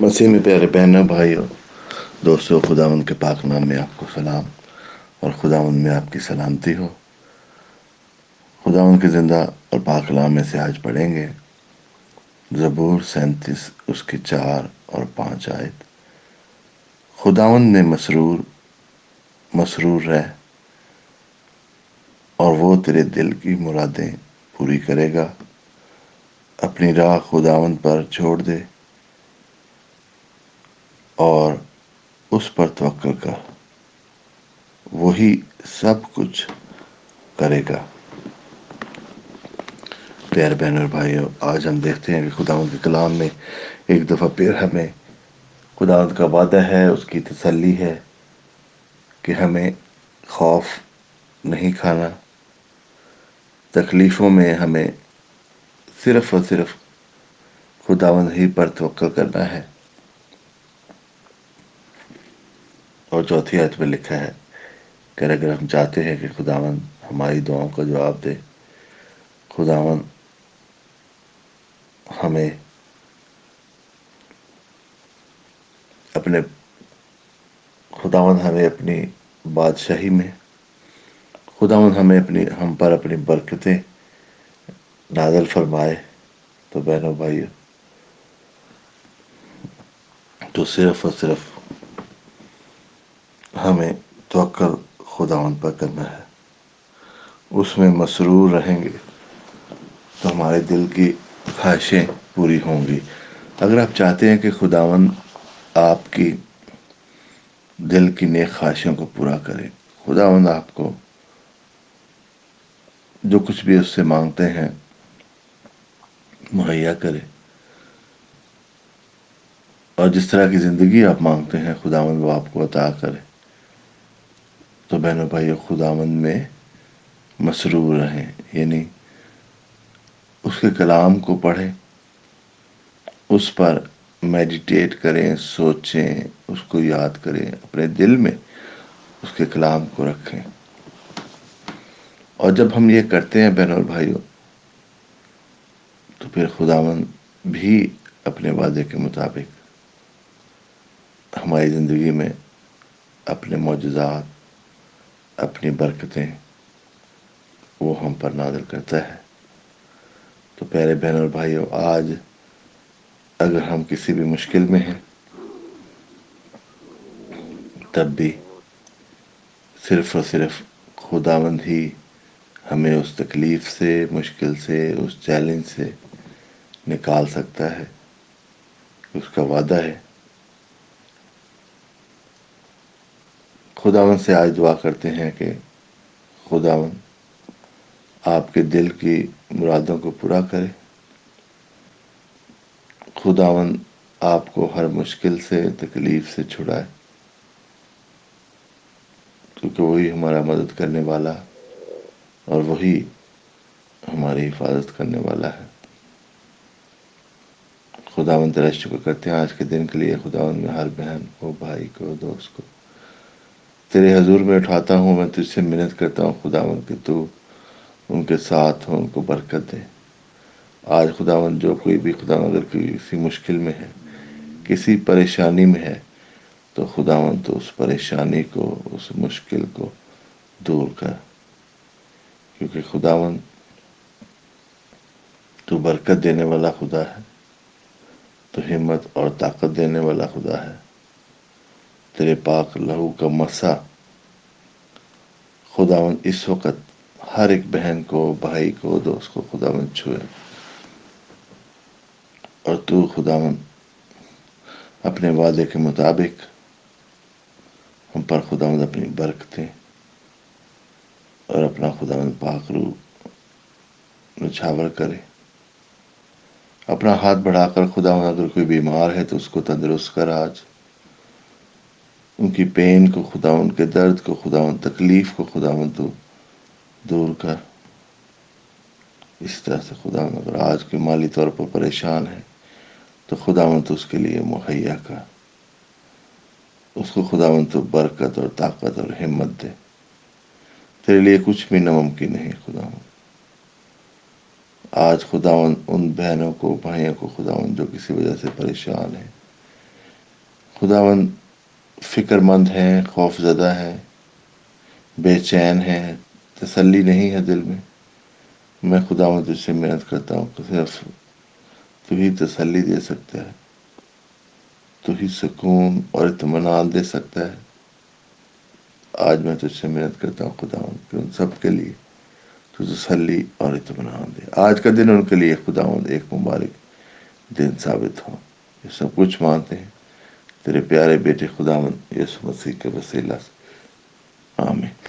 مسیح میں پیارے بہنوں بھائی دوستوں خداون کے پاک نام میں آپ کو سلام اور خداون میں آپ کی سلامتی ہو۔ خداون کے زندہ اور پاک نام میں سے آج پڑھیں گے زبور سینتیس، اس کی چار اور پانچ آیت۔ خداون نے مسرور مسرور رہ اور وہ تیرے دل کی مرادیں پوری کرے گا۔ اپنی راہ خداون پر چھوڑ دے۔ اور اس پر توقع کر۔ وہی سب کچھ کرے گا۔ پیار بہن اور بھائیوں، آج ہم دیکھتے ہیں کہ خدا کے کلام میں ایک دفعہ پھر ہمیں خدا کا وعدہ ہے، اس کی تسلی ہے کہ ہمیں خوف نہیں کھانا۔ تکلیفوں میں ہمیں صرف اور صرف خداوند ہی پر توقع کرنا ہے۔ اور چوتھی آیت میں لکھا ہے، کہ اگر ہم چاہتے ہیں کہ خداون ہماری دعاؤں کا جواب دے خداون ہمیں اپنے خداون ہمیں اپنی بادشاہی میں خداون ہمیں اپنی، ہم پر اپنی برکتیں نازل فرمائے، تو بہنوں بھائیوں تو صرف اور صرف ہمیں توقع خداون پر کرنا ہے۔ اس میں مسرور رہیں گے تو ہمارے دل کی خواہشیں پوری ہوں گی۔ اگر آپ چاہتے ہیں کہ خداون آپ کی دل کی نیک خواہشوں کو پورا کرے خداون آپ کو جو کچھ بھی اس سے مانگتے ہیں مہیا کرے۔ اور جس طرح کی زندگی آپ مانگتے ہیں خداون وہ آپ کو عطا کرے۔ تو بہنوں بھائی خداون میں مسرور رہیں یعنی اس کے کلام کو پڑھیں، اس پر میڈیٹیٹ کریں، سوچیں، اس کو یاد کریں، اپنے دل میں اس کے کلام کو رکھیں۔ اور جب ہم یہ کرتے ہیں بہن اور بھائیوں، تو پھر خداون بھی اپنے وعدے کے مطابق ہماری زندگی میں اپنے معجزات اپنی برکتیں وہ ہم پر نازل کرتا ہے۔ تو پیارے بہن اور بھائیوں، آج اگر ہم کسی بھی مشکل میں ہیں، تب بھی صرف اور صرف خداوند ہی ہمیں اس تکلیف سے، مشکل سے، اس چیلنج سے نکال سکتا ہے۔ اس کا وعدہ ہے خداون سے آج دعا کرتے ہیں کہ خداون آپ کے دل کی مرادوں کو پورا کرے۔ خداون آپ کو ہر مشکل سے، تکلیف سے چھڑائے۔ کیونکہ وہی ہمارا مدد کرنے والا اور وہی ہماری حفاظت کرنے والا ہے۔ خداون تیرا شکر کرتے ہیں آج کے دن کے لیے۔ خداون میں ہر بہن کو، بھائی کو، دوست کو تیرے حضور میں اٹھاتا ہوں، میں تجھ سے محنت کرتا ہوں خداون کہ تو ان کے ساتھ ہو ان کو برکت دے۔ آج خداون جو کوئی بھی خداون اگر کسی مشکل میں ہے، کسی پریشانی میں ہے، تو خداون تو اس پریشانی کو، اس مشکل کو دور کر۔ کیونکہ خداون تو برکت دینے والا خدا ہے، تو ہمت اور طاقت دینے والا خدا ہے۔ تیرے پاک لہو کا مسا خداون اس وقت ہر ایک بہن کو، بھائی کو، دوست کو خداون چھوئے۔ اور تو خداون اپنے وعدے کے مطابق ہم پر خداون اپنی برکتیں اور اپنا خداون پاک رو نچھاور کرے۔ اپنا ہاتھ بڑھا کر خداون اگر کوئی بیمار ہے تو اس کو تندرست کر آج۔ ان کی پین کو خدا ان کے درد کو، خدا ان تکلیف کو، خدا ان تو دور کر۔ اس طرح سے خدا اگر آج کے مالی طور پر پریشان ہے، تو خدا تو اس کے لیے مہیا کر۔ اس کو خدا تو برکت اور طاقت اور ہمت دے۔ تیرے لیے کچھ بھی ناممکن نہیں خدا آج خدا ان بہنوں کو، بھائیوں کو خدا جو کسی وجہ سے پریشان ہے خداون فکر مند ہیں خوف زدہ ہیں، بے چین ہیں، تسلی نہیں ہے دل میں۔ میں خداون تجھ سے محنت کرتا ہوں کہ صرف تو ہی تسلی دے سکتا ہے۔ تو ہی سکون اور اطمینان دے سکتا ہے۔ آج میں تجھ سے محنت کرتا ہوں خداون کہ ان سب کے لیے تو تسلی اور اطمینان دے۔ آج کا دن ان کے لیے خداون ایک مبارک دن ثابت ہو۔ یہ سب کچھ مانتے ہیں۔ تیرے پیارے بیٹے خداون یسو مسیح کے وسیلہ سے۔ آمین۔